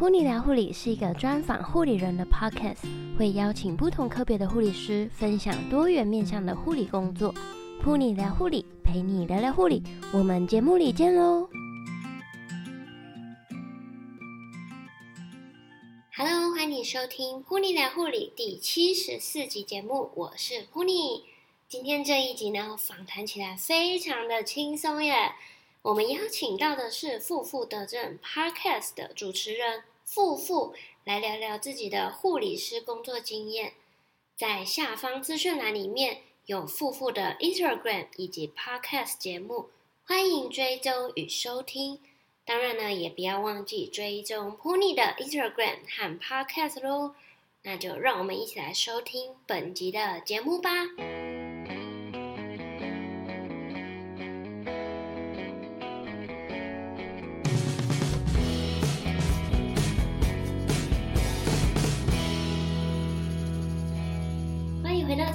噗妮聊护理是一个专访护理人的 podcast，会邀请不同科别的护理师分享多元面向的护理工作。噗妮聊护理，陪你聊聊护理，我们节目里见喽！Hello，欢迎收听噗妮聊护理第七十四集节目，我是噗妮。今天这一集呢，访谈起来非常的轻松耶。我们邀请到的是妇妇得正 Podcast 的主持人富富，来聊聊自己的护理师工作经验。在下方资讯栏里面有富富的 Instagram 以及 Podcast 节目，欢迎追踪与收听。当然呢，也不要忘记追踪 Puni 的 Instagram 和 Podcast 喽。那就让我们一起来收听本集的节目吧。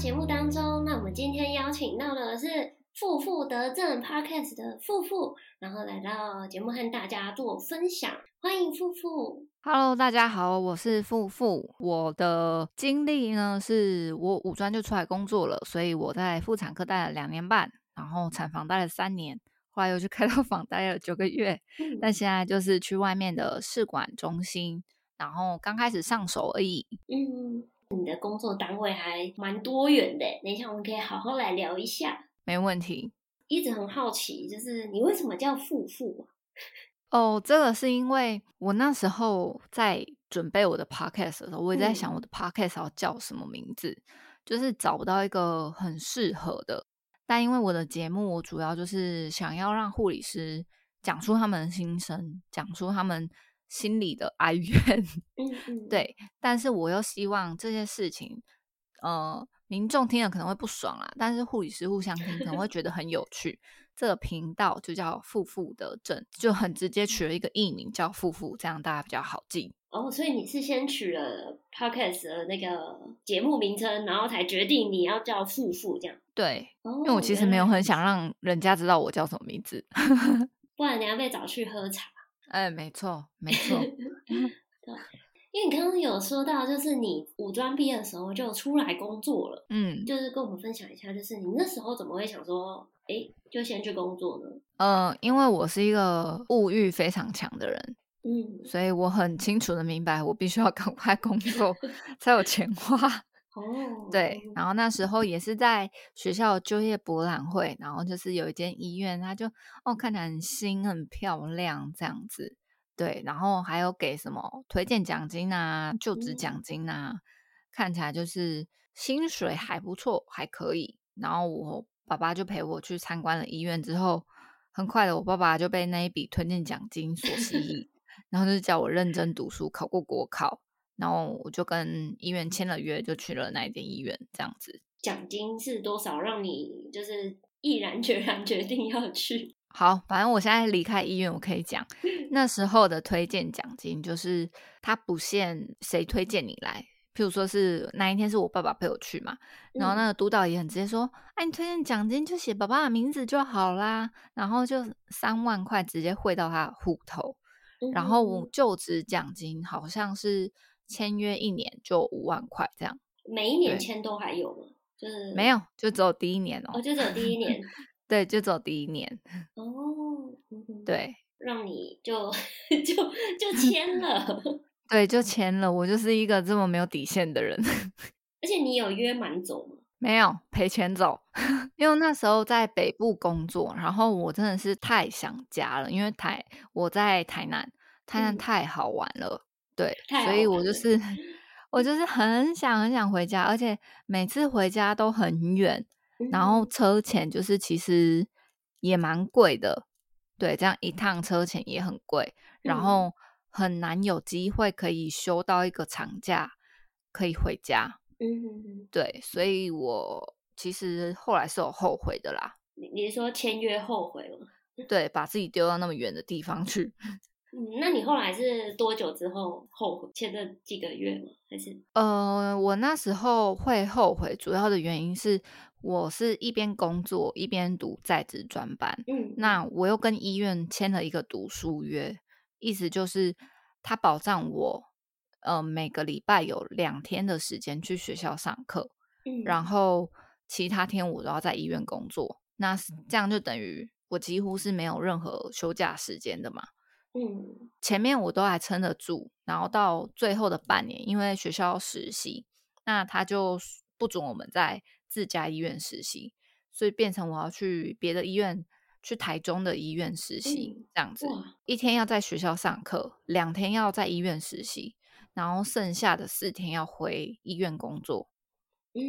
节目当中，那我们今天邀请到的是妇妇得证 Podcast 的妇妇，然后来到节目和大家做分享。欢迎妇妇。Hello，大家好，我是妇妇。我的经历呢，是我五专就出来工作了，所以我在妇产科待了两年半，然后产房待了三年，后来又去开刀房待了九个月，嗯、但现在就是去外面的试管中心，然后刚开始上手而已。嗯。你的工作单位还蛮多元的，等一下我们可以好好来聊一下。没问题。一直很好奇，就是你为什么叫富富啊？哦，这个是因为我那时候在准备我的 podcast 的时候，我也在想我的 podcast 要叫什么名字，嗯、就是找不到一个很适合的。但因为我的节目，我主要就是想要让护理师讲出他们的心声，讲出他们。心里的哀怨，对，但是我又希望这些事情，呃，民众听了可能会不爽啊，但是护理师互相听可能会觉得很有趣。这个频道就叫富富的证，就很直接取了一个艺名叫富富，这样大家比较好记。哦，所以你是先取了 podcast 的那个节目名称，然后才决定你要叫富富这样？对，哦，因为我其实没有很想让人家知道我叫什么名字，不然人家被找去喝茶。哎，没错，没错。因为你刚刚有说到，就是你五专毕业的时候就出来工作了，嗯，就是跟我们分享一下，就是你那时候怎么会想说，哎，就先去工作呢？呃，因为我是一个物欲非常强的人，嗯，所以我很清楚的明白，我必须要赶快工作 才有钱花。哦，对，然后那时候也是在学校就业博览会，然后就是有一间医院，他就哦看起来很新很漂亮这样子，对，然后还有给什么推荐奖金啊、就职奖金啊，嗯、看起来就是薪水还不错，还可以。然后我爸爸就陪我去参观了医院之后，很快的我爸爸就被那一笔推荐奖金所吸引，然后就叫我认真读书，考过国考。然后我就跟医院签了约，就去了那一间医院，这样子。奖金是多少？让你就是毅然决然决定要去？好，反正我现在离开医院，我可以讲那时候的推荐奖金，就是他不限谁推荐你来，譬如说是那一天是我爸爸陪我去嘛，然后那个督导也很直接说：“哎、嗯，你推荐奖金就写爸爸的名字就好啦。”然后就三万块直接汇到他的户头，嗯、然后我就职奖金好像是。签约一年就五万块，这样每一年签都还有吗？就是没有，就只有第一年哦。哦，就只有第一年。对，就只有第一年。哦，对，让你就 就就签了。对，就签了。我就是一个这么没有底线的人。而且你有约满走吗？没有，赔钱走。因为那时候在北部工作，然后我真的是太想家了。因为台我在台南，台南太好玩了。嗯对，所以我就是 我就是很想很想回家，而且每次回家都很远，然后车钱就是其实也蛮贵的，对，这样一趟车钱也很贵，然后很难有机会可以休到一个长假可以回家，嗯，对，所以我其实后来是有后悔的啦。你你说签约后悔了？对，把自己丢到那么远的地方去。嗯，那你后来是多久之后后悔签了几个月吗？还是？呃，我那时候会后悔，主要的原因是我是一边工作一边读在职专班，嗯，那我又跟医院签了一个读书约，意思就是他保障我，呃，每个礼拜有两天的时间去学校上课，嗯，然后其他天我都要在医院工作。那这样就等于我几乎是没有任何休假时间的嘛。嗯，前面我都还撑得住，然后到最后的半年，因为学校实习，那他就不准我们在自家医院实习，所以变成我要去别的医院，去台中的医院实习，这样子，一天要在学校上课，两天要在医院实习，然后剩下的四天要回医院工作，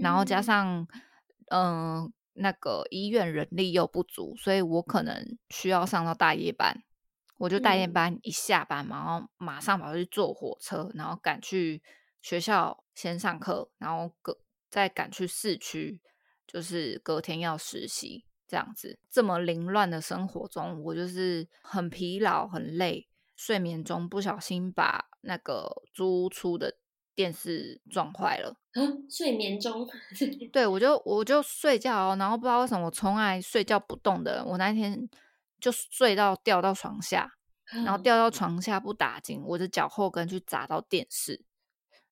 然后加上，嗯、呃，那个医院人力又不足，所以我可能需要上到大夜班。我就大夜班一下班嘛，然后马上跑去坐火车，然后赶去学校先上课，然后隔再赶去市区，就是隔天要实习这样子。这么凌乱的生活中，我就是很疲劳、很累，睡眠中不小心把那个租出的电视撞坏了。嗯，睡眠中，对，我就我就睡觉哦，然后不知道为什么我从来睡觉不动的，我那天。就睡到掉到床下，然后掉到床下不打紧，我的脚后跟去砸到电视，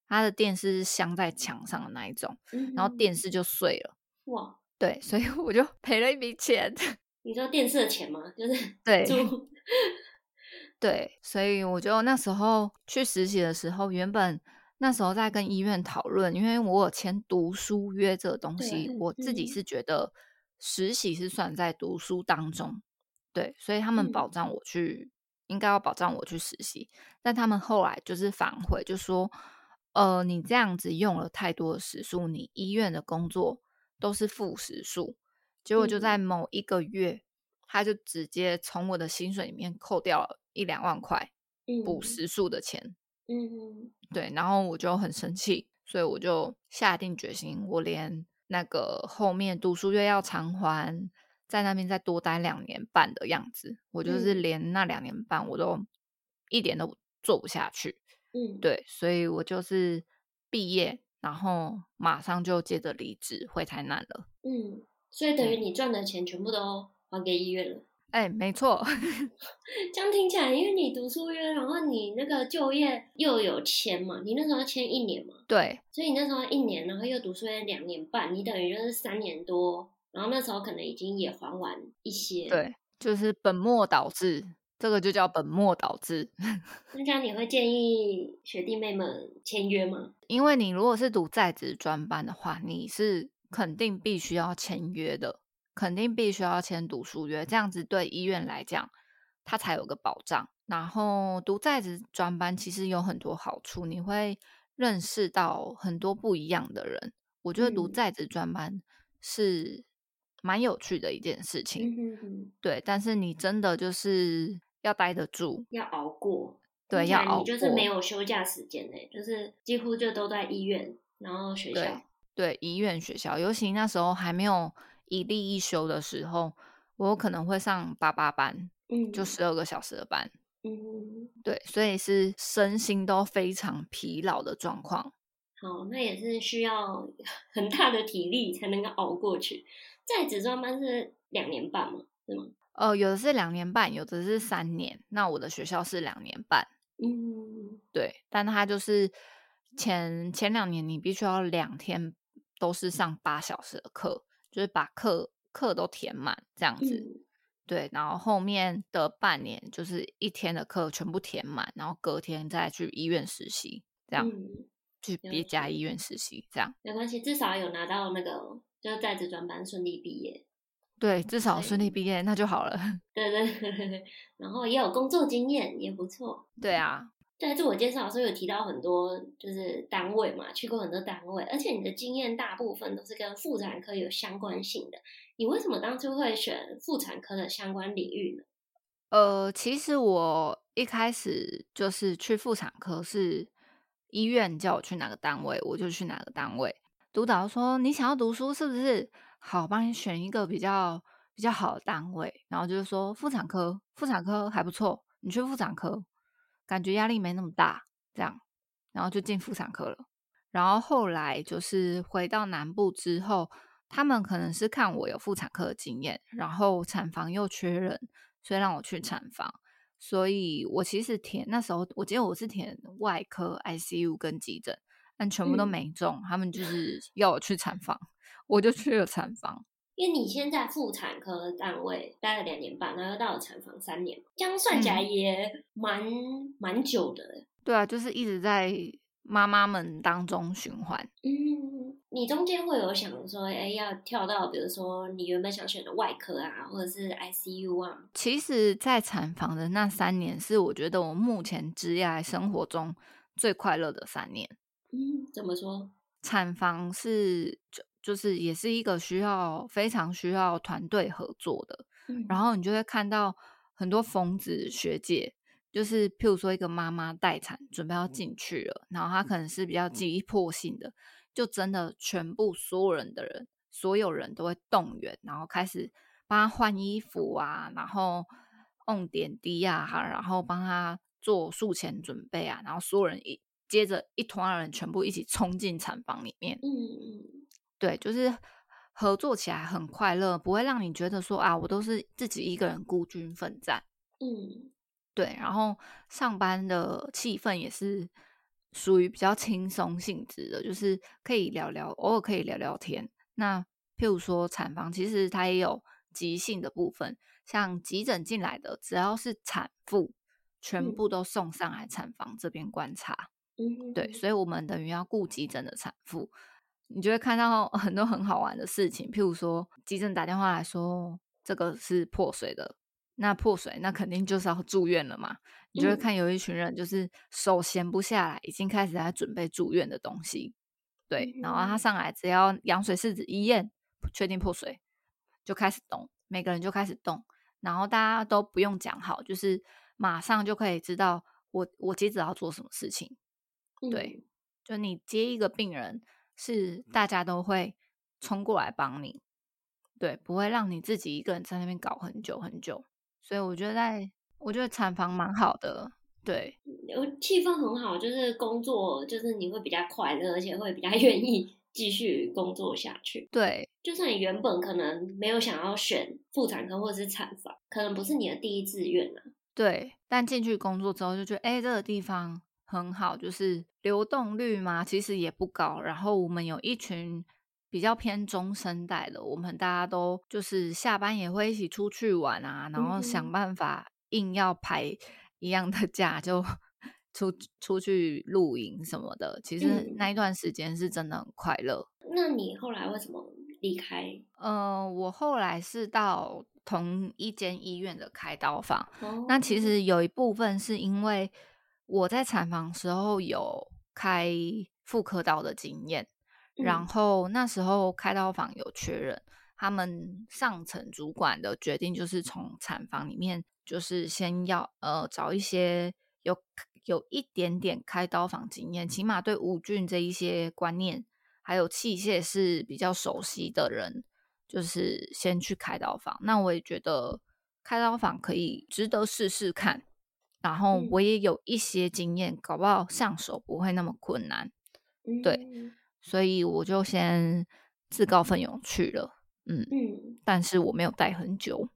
他的电视是镶在墙上的那一种，然后电视就碎了。哇，对，所以 我就赔了一笔钱。你知道电视的钱吗？就是对，对，所以我就那时候去实习的时候，原本那时候在跟医院讨论，因为我有签读书约这个东西，我自己是觉得实习是算在读书当中。对，所以他们保障我去，嗯、应该要保障我去实习。但他们后来就是反悔，就说：“呃，你这样子用了太多的时数，你医院的工作都是负时数。”结果就在某一个月，嗯、他就直接从我的薪水里面扣掉了一两万块补时数的钱。嗯，对，然后我就很生气，所以我就下定决心，我连那个后面读书月要偿还。在那边再多待两年半的样子，我就是连那两年半我都一点都做不下去。嗯，对，所以我就是毕业，然后马上就接着离职回台南了。嗯，所以等于你赚的钱全部都还给医院了。哎、欸，没错。这样听起来，因为你读书约，然后你那个就业又有签嘛，你那时候要签一年嘛。对，所以你那时候一年，然后又读书约两年半，你等于就是三年多。然后那时候可能已经也还完一些，对，就是本末倒置，这个就叫本末倒置。那这样你会建议学弟妹们签约吗？因为你如果是读在职专班的话，你是肯定必须要签约的，肯定必须要签读书约，这样子对医院来讲，它才有个保障。然后读在职专班其实有很多好处，你会认识到很多不一样的人。我觉得读在职专班是。蛮有趣的一件事情，嗯、哼哼。对，但是你真的就是要待得住，要熬过，对，要熬过，就是没有。休假时间呢，就是几乎就都在医院，然后学校，对，对，医院学校，尤其那时候还没有一例一休的时候，我有可能会上八八班，嗯，就十二个小时的班，嗯，对，所以是身心都非常疲劳的状况。好，那也是需要 很大的体力才能够熬过去。在职专班是两年半吗？是吗？呃，有的是两年半，有的是三年。那我的学校是两年半。嗯，对。但他就是前前两年你必须要两天都是上八小时的课，就是把课课都填满这样子。嗯、对，然后后面的半年就是一天的课全部填满，然后隔天再去医院实习，这样、嗯、去别家医院实习，这样没关系，至少有拿到那个。就是在职专班顺利毕业，对，至少顺利毕业那就好了。对对 对，然后也有工作经验，也不错。对啊，在自我介绍的时候有提到很多，就是单位嘛，去过很多单位，而且你的经验大部分都是跟妇产科有相关性的。你为什么当初会选妇产科的相关领域呢？呃，其实我一开始就是去妇产科，是医院叫我去哪个单位，我就去哪个单位。督导说：“你想要读书是不是？好，帮你选一个比较比较好的单位。然后就是说妇产科，妇产科还不错，你去妇产科，感觉压力没那么大。这样，然后就进妇产科了。然后后来就是回到南部之后，他们可能是看我有妇产科的经验，然后产房又缺人，所以让我去产房。所以我其实填那时候，我记得我是填外科、ICU 跟急诊，但全部都没中，嗯、他们就是要我去产房，我就去了产房。因为你先在妇产科单位待了两年半，然后到了产房三年，这样算起来也蛮蛮、嗯、久的。对啊，就是一直在妈妈们当中循环。嗯，你中间会有想说，哎，要跳到比如说你原本想选的外科啊，或者是 ICU 啊？其实，在产房的那三年，是我觉得我目前职业生活中最快乐的三年。嗯，怎么说？产房是就。就是也是一个需要非常需要团队合作的，嗯、然后你就会看到很多疯子学姐，就是譬如说一个妈妈待产准备要进去了，然后她可能是比较急迫性的，就真的全部所有人的人，所有人都会动员，然后开始帮她换衣服啊，然后用点滴啊，然后帮她做术前准备啊，然后所有人一接着一团人全部一起冲进产房里面，嗯。对，就是合作起来很快乐，不会让你觉得说啊，我都是自己一个人孤军奋战。嗯，对。然后上班的气氛也是属于比较轻松性质的，就是可以聊聊，偶尔可以聊聊天。那譬如说产房，其实它也有急性的部分，像急诊进来的，只要是产妇，全部都送上来产房这边观察。嗯，对，所以我们等于要顾急诊的产妇。你就会看到很多很好玩的事情，譬如说急诊打电话来说这个是破水的，那破水那肯定就是要住院了嘛。你就会看有一群人就是手闲不下来，已经开始在准备住院的东西。对，然后他上来只要羊水试纸一验，确定破水，就开始动，每个人就开始动，然后大家都不用讲好，就是马上就可以知道我我接着要做什么事情。对，就你接一个病人。是大家都会冲过来帮你，对，不会让你自己一个人在那边搞很久很久。所以我觉得在，在我觉得产房蛮好的，对，气氛很好，就是工作就是你会比较快乐，而且会比较 愿意继续工作下去。对，就算你原本可能没有想要选妇产科或者是产房，可能不是你的第一志愿啊。对，但进去工作之后就觉得，哎，这个地方。很好，就是流动率嘛，其实也不高。然后我们有一群比较偏中生代的，我们大家都就是下班也会一起出去玩啊，然后想办法硬要排一样的假，就出出去露营什么的。其实那一段时间是真的很快乐。嗯。那你后来为什么离开？呃，我后来是到同一间医院的开刀房。哦。那其实有一部分是因为。我在产房时候有开妇科刀的经验，嗯、然后那时候开刀房有缺人，他们上层主管的决定就是从产房里面就是先要呃找一些有有一点点开刀房经验，起码对无菌这一些观念还有器械是比较熟悉的人，就是先去开刀房。那我也觉得开刀房可以值得试试看。然后我也有一些经验，嗯、搞不好上手不会那么困难，嗯、对，所以我就先自告奋勇去了，嗯嗯，但是我没有待很久，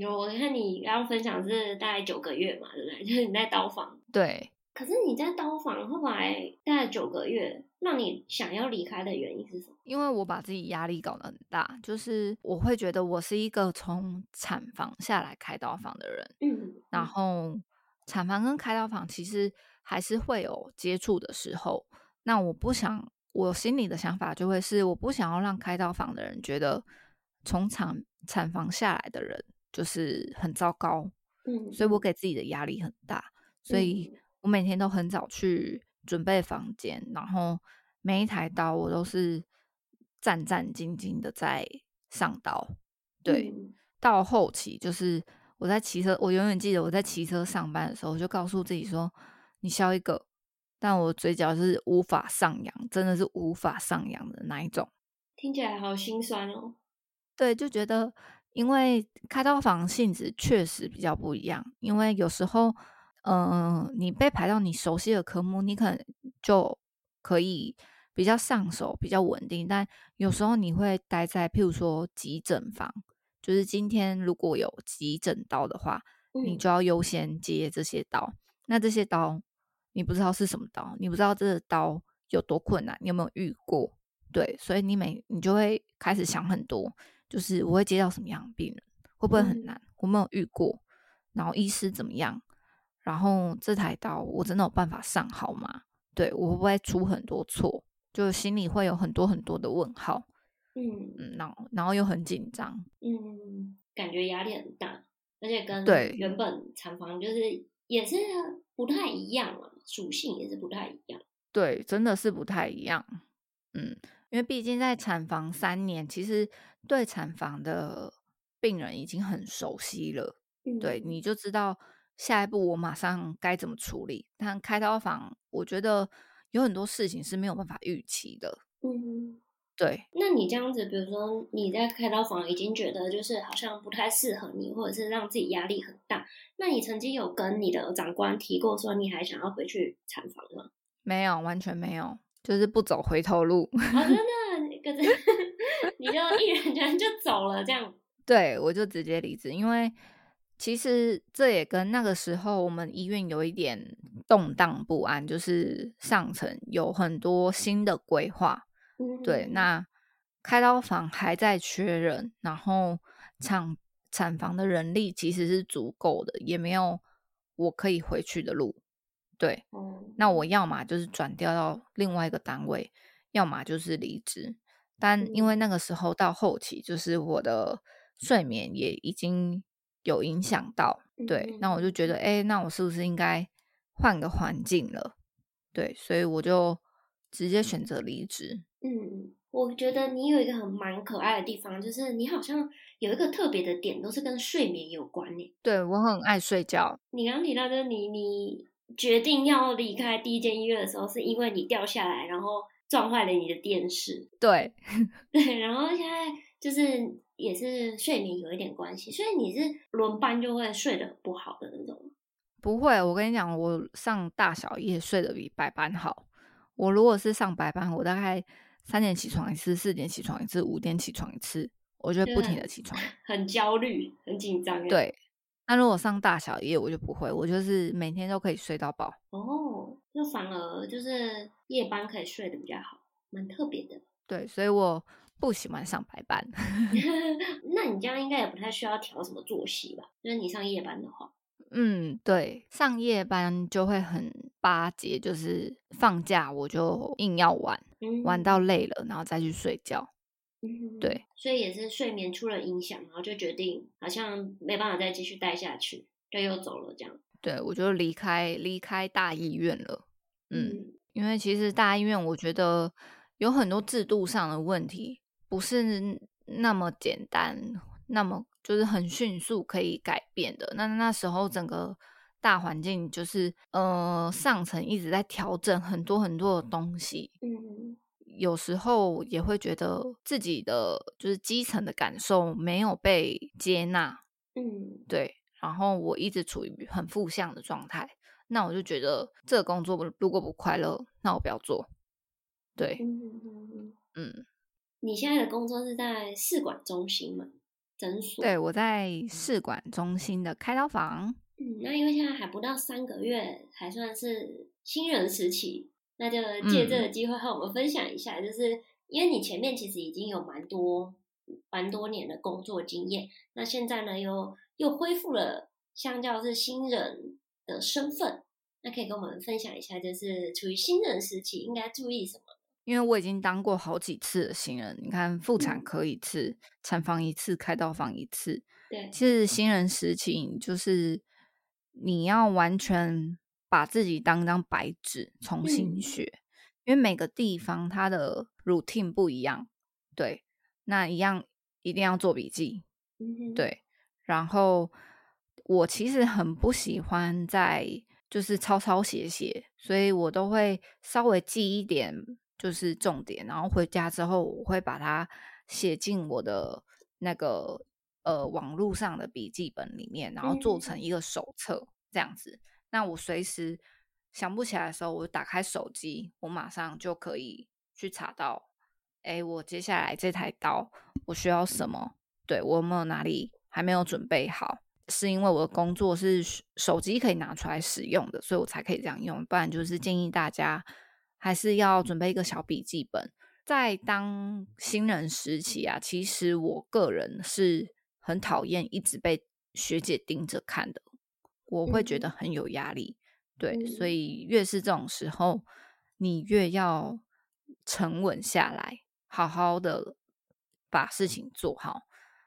有我看你刚刚分享是大概九个月嘛，对不对？就是你在刀房，对，可是你在刀房后来大概九个月，让你想要离开的原因是什么？因为我把自己压力搞得很大，就是我会觉得我是一个从产房下来开刀房的人，嗯，然后。产房跟开刀房其实还是会有接触的时候，那我不想，我心里的想法就会是，我不想要让开刀房的人觉得从产产房下来的人就是很糟糕，嗯，所以我给自己的压力很大，所以我每天都很早去准备房间，然后每一台刀我都是战战兢兢的在上刀，对，到后期就是。我在骑车，我永远记得我在骑车上班的时候，我就告诉自己说：“你削一个。”但我嘴角是无法上扬，真的是无法上扬的那一种。听起来好心酸哦。对，就觉得因为开刀房性质确实比较不一样，因为有时候，嗯、呃，你被排到你熟悉的科目，你可能就可以比较上手，比较稳定。但有时候你会待在，譬如说急诊房。就是今天如果有急诊刀的话，你就要优先接这些刀。嗯、那这些刀你不知道是什么刀，你不知道这个刀有多困难，你有没有遇过？对，所以你每你就会开始想很多，就是我会接到什么样的病人，会不会很难？嗯、我没有遇过，然后医师怎么样？然后这台刀我真的有办法上好吗？对，我会不会出很多错？就心里会有很多很多的问号。嗯嗯，然后然后又很紧张。嗯，感觉压力很大，而且跟原本产房就是也是不太一样啊，属性也是不太一样。对，真的是不太一样。嗯，因为毕竟在产房三年，其实对产房的病人已经很熟悉了。嗯，对，你就知道。下一步我马上该怎么处理？但开刀房，我觉得有很多事情是没有办法预期的。嗯，对。那你这样子，比如说你在开刀房已经觉得就是好像不太适合你，或者是让自己压力很大，那你曾经有跟你的长官提过说你还想要回去产房吗？没有，完全没有，就是不走回头路。哦，真的，可是 你就毅然决然就走了，这样？对，我就直接离职，因为。其实这也跟那个时候我们医院有一点动荡不安，就是上层有很多新的规划。嗯、对，那开刀房还在缺人，然后产产房的人力其实是足够的，也没有我可以回去的路。对，嗯、那我要么就是转调到另外一个单位，要么就是离职。但因为那个时候到后期，就是我的睡眠也已经。有影响到，对，嗯、那我就觉得，哎，那我是不是应该换个环境了？对，所以我就直接选择离职。嗯，我觉得你有一个很蛮可爱的地方，就是你好像有一个特别的点，都是跟睡眠有关的。对，我很爱睡觉。你刚提到，就是你你决定要离开第一间医院的时候，是因为你掉下来，然后撞坏了你的电视。对，对，然后现在就是。也是睡眠有一点关系，所以你是轮班就会睡得不好的那种？不会，我跟你讲，我上大小夜睡得比白班好。我如果是上白班，我大概三点起床一次，四点起床一次，五点起床一次，我就会不停的起床，很焦虑，很紧张。对，那如果上大小夜，我就不会，我就是每天都可以睡到饱。哦，那反而就是夜班可以睡得比较好，蛮特别的。对，所以我。不喜欢上白班，那你这样应该也不太需要调什么作息吧？就是你上夜班的话，嗯，对，上夜班就会很巴结，就是放假我就硬要玩，嗯、玩到累了，然后再去睡觉。嗯，对，所以也是睡眠出了影响，然后就决定好像没办法再继续待下去，就又走了这样。对，我就离开离开大医院了。嗯，嗯，因为其实大医院我觉得有很多制度上的问题。不是那么简单，那么就是很迅速可以改变的。那那时候整个大环境就是，呃，上层一直在调整很多很多的东西。嗯，有时候也会觉得自己的就是基层的感受没有被接纳。嗯，对。然后我一直处于很负向的状态，那我就觉得这个工作如果不快乐，那我不要做。对，嗯。嗯你现在的工作是在试管中心吗？诊所？对，我在试管中心的开刀房。嗯，那因为现在还不到三个月，还算是新人时期，那就借这个机会和我们分享一下，就是、嗯、因为你前面其实已经有蛮多蛮多年的工作经验，那现在呢又又恢复了相较是新人的身份，那可以跟我们分享一下，就是处于新人时期应该注意什么？因为我已经当过好几次的新人，你看妇产科一次，嗯、产房一次，开刀房一次。对，其实新人时期就是你要完全把自己当张白纸重新学，嗯、因为每个地方它的 routine 不一样。对，那一样一定要做笔记。嗯、对，然后我其实很不喜欢在就是抄抄写写，所以我都会稍微记一点。就是重点，然后回家之后，我会把它写进我的那个呃网络上的笔记本里面，然后做成一个手册这样子。那我随时想不起来的时候，我打开手机，我马上就可以去查到，哎，我接下来这台刀我需要什么？对，我有没有哪里还没有准备好？是因为我的工作是手机可以拿出来使用的，所以我才可以这样用。不然就是建议大家还是要准备一个小笔记本。在当新人时期啊，其实我个人是很讨厌一直被学姐盯着看的，我会觉得很有压力。对，所以越是这种时候，你越要沉稳下来，好好的把事情做好。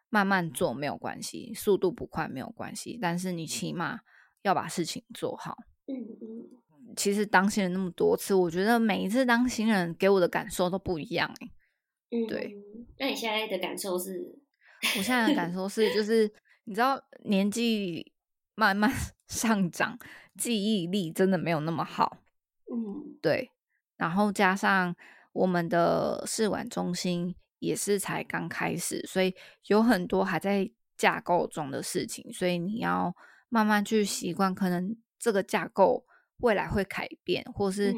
慢慢做没有关系，速度不快没有关系，但是你起码要把事情做好。嗯嗯。其实当新人那么多次，我觉得每一次当新人给我的感受都不一样。嗯，对。那你现在的感受是？我现在的感受是，就是你知道，年纪慢慢 上涨，记忆力真的没有那么好。嗯，对。然后加上我们的试管中心。也是才刚开始，所以有很多还在架构中的事情，所以你要慢慢去习惯。可能这个架构未来会改变，或是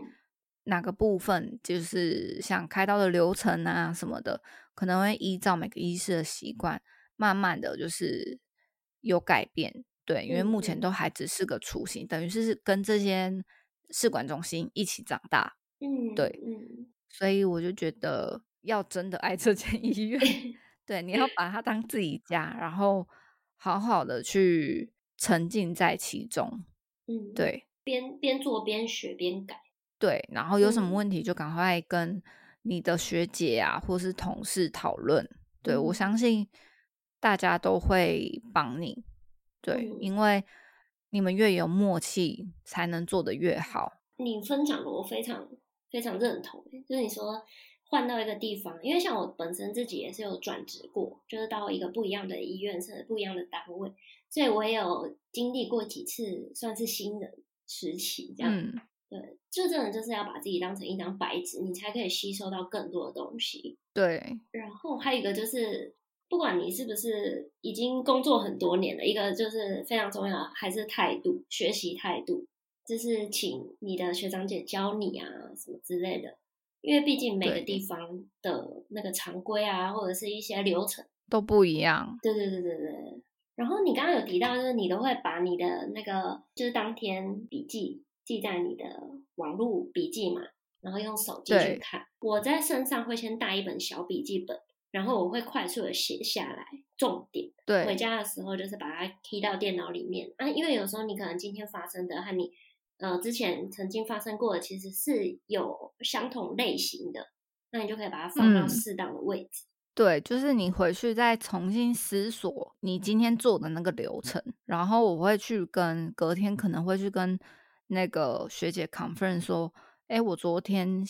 哪个部分，就是像开刀的流程啊什么的，可能会依照每个医师的习惯，慢慢的就是有改变。对，因为目前都还只是个雏形，等于是跟这些试管中心一起长大。嗯，对，所以我就觉得。要真的爱这间 医院，对，你要把它当自己家，然后好好的去沉浸在其中。嗯，对，边边做边学边改。对，然后有什么问题就赶快跟你的学姐啊，或是同事讨论。对，我相信大家都会帮你。对，因为你们越有默契，才能做得越好。你分享的我非常非常认同，就是你说。换到一个地方，因为像我本身自己也是有转职过，就是到一个不一样的医院，甚至不一样的单位，所以我也有经历过几次算是新人时期这样。嗯、对，就真的就是要把自己当成一张白纸，你才可以吸收到更多的东西。对。然后还有一个就是，不管你是不是已经工作很多年了，一个就是非常重要，还是态度，学习态度，就是请你的学长姐教你啊，什么之类的。因为毕竟每个地方的那个常规啊，或者是一些流程都不一样。对对对对对。然后你刚刚有提到，就是你都会把你的那个就是当天笔记记在你的网络笔记嘛，然后用手机去看。我在身上会先带一本小笔记本，然后我会快速的写下来重点。对，回家的时候就是把它 key 到电脑里面啊，因为有时候你可能今天发生的和你。呃，之前曾经发生过的，其实是有相同类型的，那你就可以把它放到适当的位置。嗯。对，就是你回去再重新思索你今天做的那个流程，然后我会去跟隔天可能会去跟那个学姐 conference 说，哎，我昨天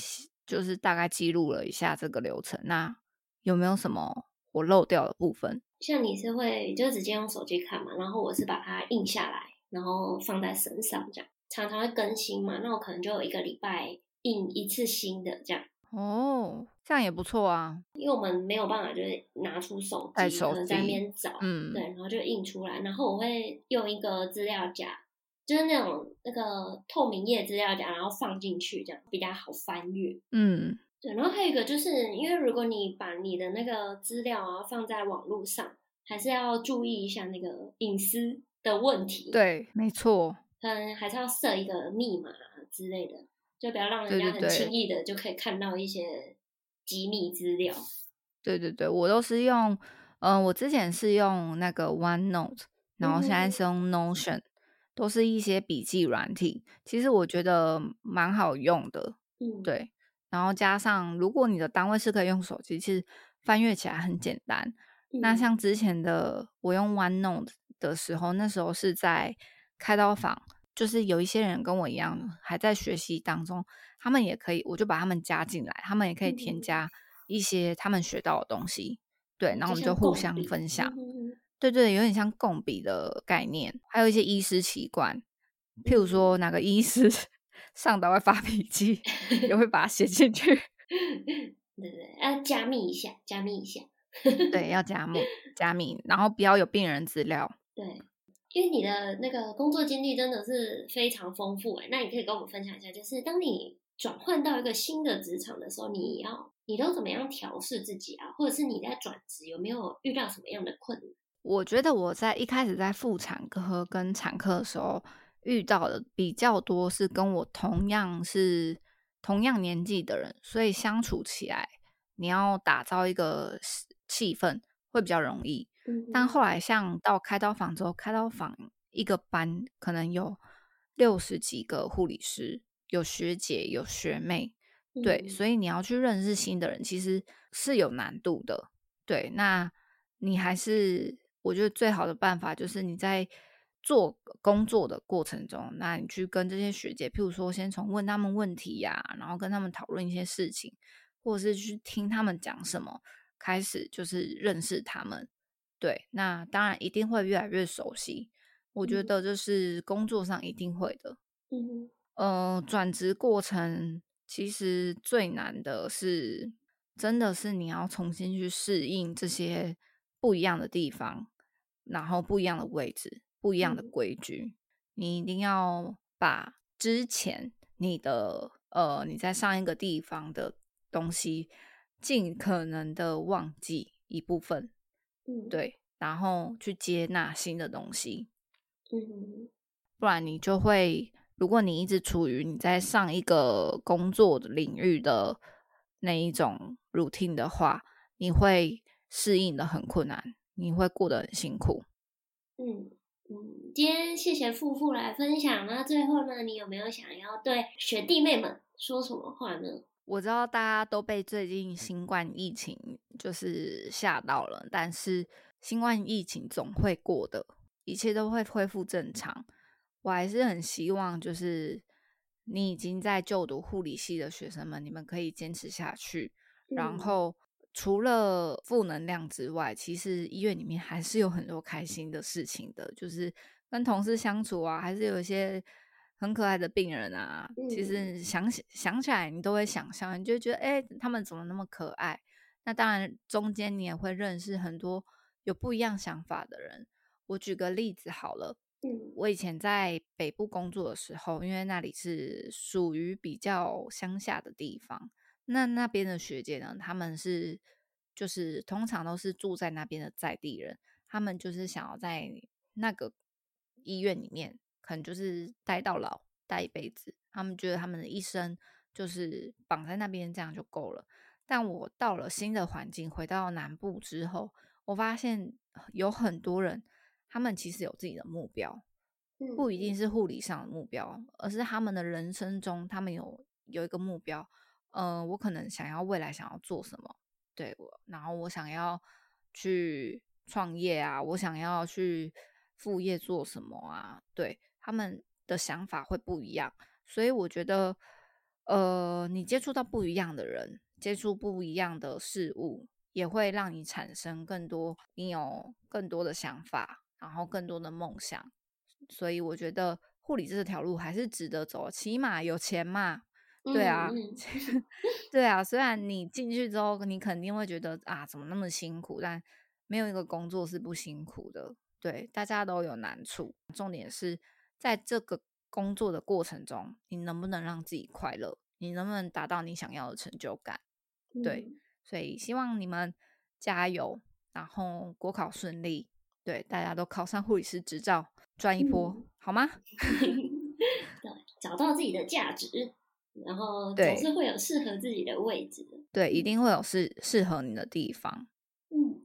就是大概记录了一下这个流程，那有没有什么我漏掉的部分？像你是会就直接用手机看嘛，然后我是把它印下来，然后放在身上这样。常常会更新嘛，那我可能就有一个礼拜印一次新的这样。哦，这样也不错啊。因为我们没有办法，就是拿出手机，可能在那边找，嗯，对，然后就印出来。然后我会用一个资料夹，就是那种那个透明页资料夹，然后放进去，这样比较好翻阅。嗯，对。然后还有一个就是，因为如果你把你的那个资料啊放在网络上，还是要注意一下那个隐私的问题。对，没错。嗯还是要设一个密码之类的，就不要让人家很轻易的就可以看到一些机密资料。对对对，我都是用，嗯、呃，我之前是用那个 OneNote，然后现在是用 Notion，、嗯、都是一些笔记软体。其实我觉得蛮好用的，嗯，对。然后加上，如果你的单位是可以用手机，其实翻阅起来很简单。嗯、那像之前的我用 OneNote 的时候，那时候是在。开刀房就是有一些人跟我一样还在学习当中，他们也可以，我就把他们加进来，他们也可以添加一些他们学到的东西，对，然后我们就互相分享，对对，有点像共笔的概念，还有一些医师习惯，譬如说哪个医师 上岛会发脾气，也会把它写进去，对对，要加密一下，加密一下，对，要加密加密，然后不要有病人资料，对。因为你的那个工作经历真的是非常丰富哎，那你可以跟我们分享一下，就是当你转换到一个新的职场的时候，你要你都怎么样调试自己啊？或者是你在转职有没有遇到什么样的困难？我觉得我在一开始在妇产科跟产科的时候遇到的比较多是跟我同样是同样年纪的人，所以相处起来你要打造一个气氛会比较容易。但后来像到开刀房之后，开刀房一个班可能有六十几个护理师，有学姐有学妹，对，所以你要去认识新的人，其实是有难度的。对，那你还是。我觉得最好的办法就是你在做工作的过程中，那你去跟这些学姐，譬如说，先从问他们问题呀、啊，然后跟他们讨论一些事情，或者是去听他们讲什么，开始就是认识他们。对，那当然一定会越来越熟悉。我觉得这是工作上一定会的。嗯，呃，转职过程其实最难的是，真的是你要重新去适应这些。不一样的地方，然后不一样的位置，不一样的规矩，嗯、你一定要把之前你的呃你在上一个地方的东西尽可能的忘记一部分，嗯，对，然后去接纳新的东西，嗯，不然你就会，如果你一直处于你在上一个工作领域的那一种 routine 的话，你会。适应的很困难，你会过得很辛苦。嗯嗯，今天谢谢富富来分享。那最后呢，你有没有想要对学弟妹们说什么话呢？我知道大家都被最近新冠疫情就是吓到了，但是新冠疫情总会过的，一切都会恢复正常。我还是很希望，就是你已经在就读护理系的学生们，你们可以坚持下去，嗯、然后。除了负能量之外，其实医院里面还是有很多开心的事情的，就是跟同事相处啊，还是有一些很可爱的病人啊。嗯、其实想起想起来，你都会想象，你就觉得哎，他们怎么那么可爱？那当然，中间你也会认识很多有不一样想法的人。我举个例子好了，嗯，我以前在北部工作的时候，因为那里是属于比较乡下的地方。那那边的学姐呢？他们是就是通常都是住在那边的在地人，他们就是想要在那个医院里面，可能就是待到老，待一辈子。他们觉得他们的一生就是绑在那边，这样就够了。但我到了新的环境，回到南部之后，我发现有很多人，他们其实有自己的目标，不一定是护理上的目标，而是他们的人生中，他们有有一个目标。嗯、呃，我可能想要未来想要做什么，对我，然后我想要去创业啊，我想要去副业做什么啊？对，他们的想法会不一样，所以我觉得，呃，你接触到不一样的人，接触不一样的事物，也会让你产生更多，你有更多的想法，然后更多的梦想。所以我觉得护理这条路还是值得走，起码有钱嘛。对啊，嗯、对啊，虽然你进去之后，你肯定会觉得啊，怎么那么辛苦？但没有一个工作是不辛苦的。对，大家都有难处，重点是在这个工作的过程中，你能不能让自己快乐？你能不能达到你想要的成就感？对，嗯、所以希望你们加油，然后国考顺利，对，大家都考上护理师执照，赚一波，嗯、好吗？找到自己的价值。然后总是会有适合自己的位置，对，一定会有适适合你的地方。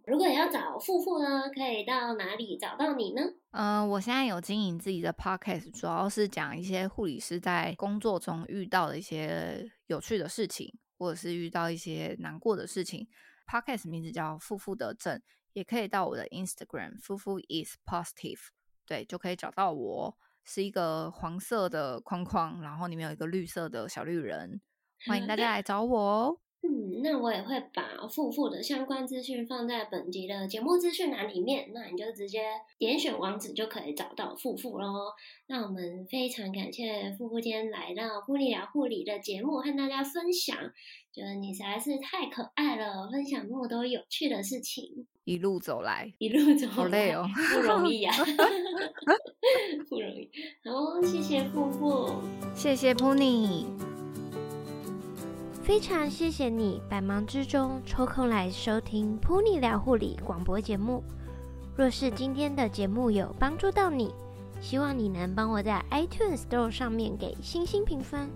嗯，如果你要找富富呢，可以到哪里找到你呢？嗯、呃，我现在有经营自己的 podcast，主要是讲一些护理师在工作中遇到的一些有趣的事情，或者是遇到一些难过的事情。podcast 名字叫富富的证，也可以到我的 Instagram 富富 is positive，对，就可以找到我。是一个黄色的框框，然后里面有一个绿色的小绿人，欢迎大家来找我哦。嗯，那我也会把富富的相关资讯放在本集的节目资讯栏里面，那你就直接点选网址就可以找到富富喽。那我们非常感谢富富今天来到护理聊护理的节目，和大家分享，觉得你实在是太可爱了，分享那么多有趣的事情。一路走来，一路走来，好累哦，不容易啊，不容易。好，谢谢富富，谢谢噗妮，非常谢谢你百忙之中抽空来收听 Pony 聊护理广播节目。若是今天的节目有帮助到你，希望你能帮我在 iTunes Store 上面给星星评分，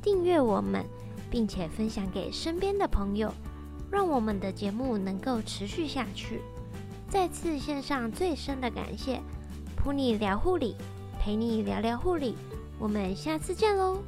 订阅我们，并且分享给身边的朋友，让我们的节目能够持续下去。再次献上最深的感谢，噗妮聊护理，陪你聊聊护理，我们下次见喽。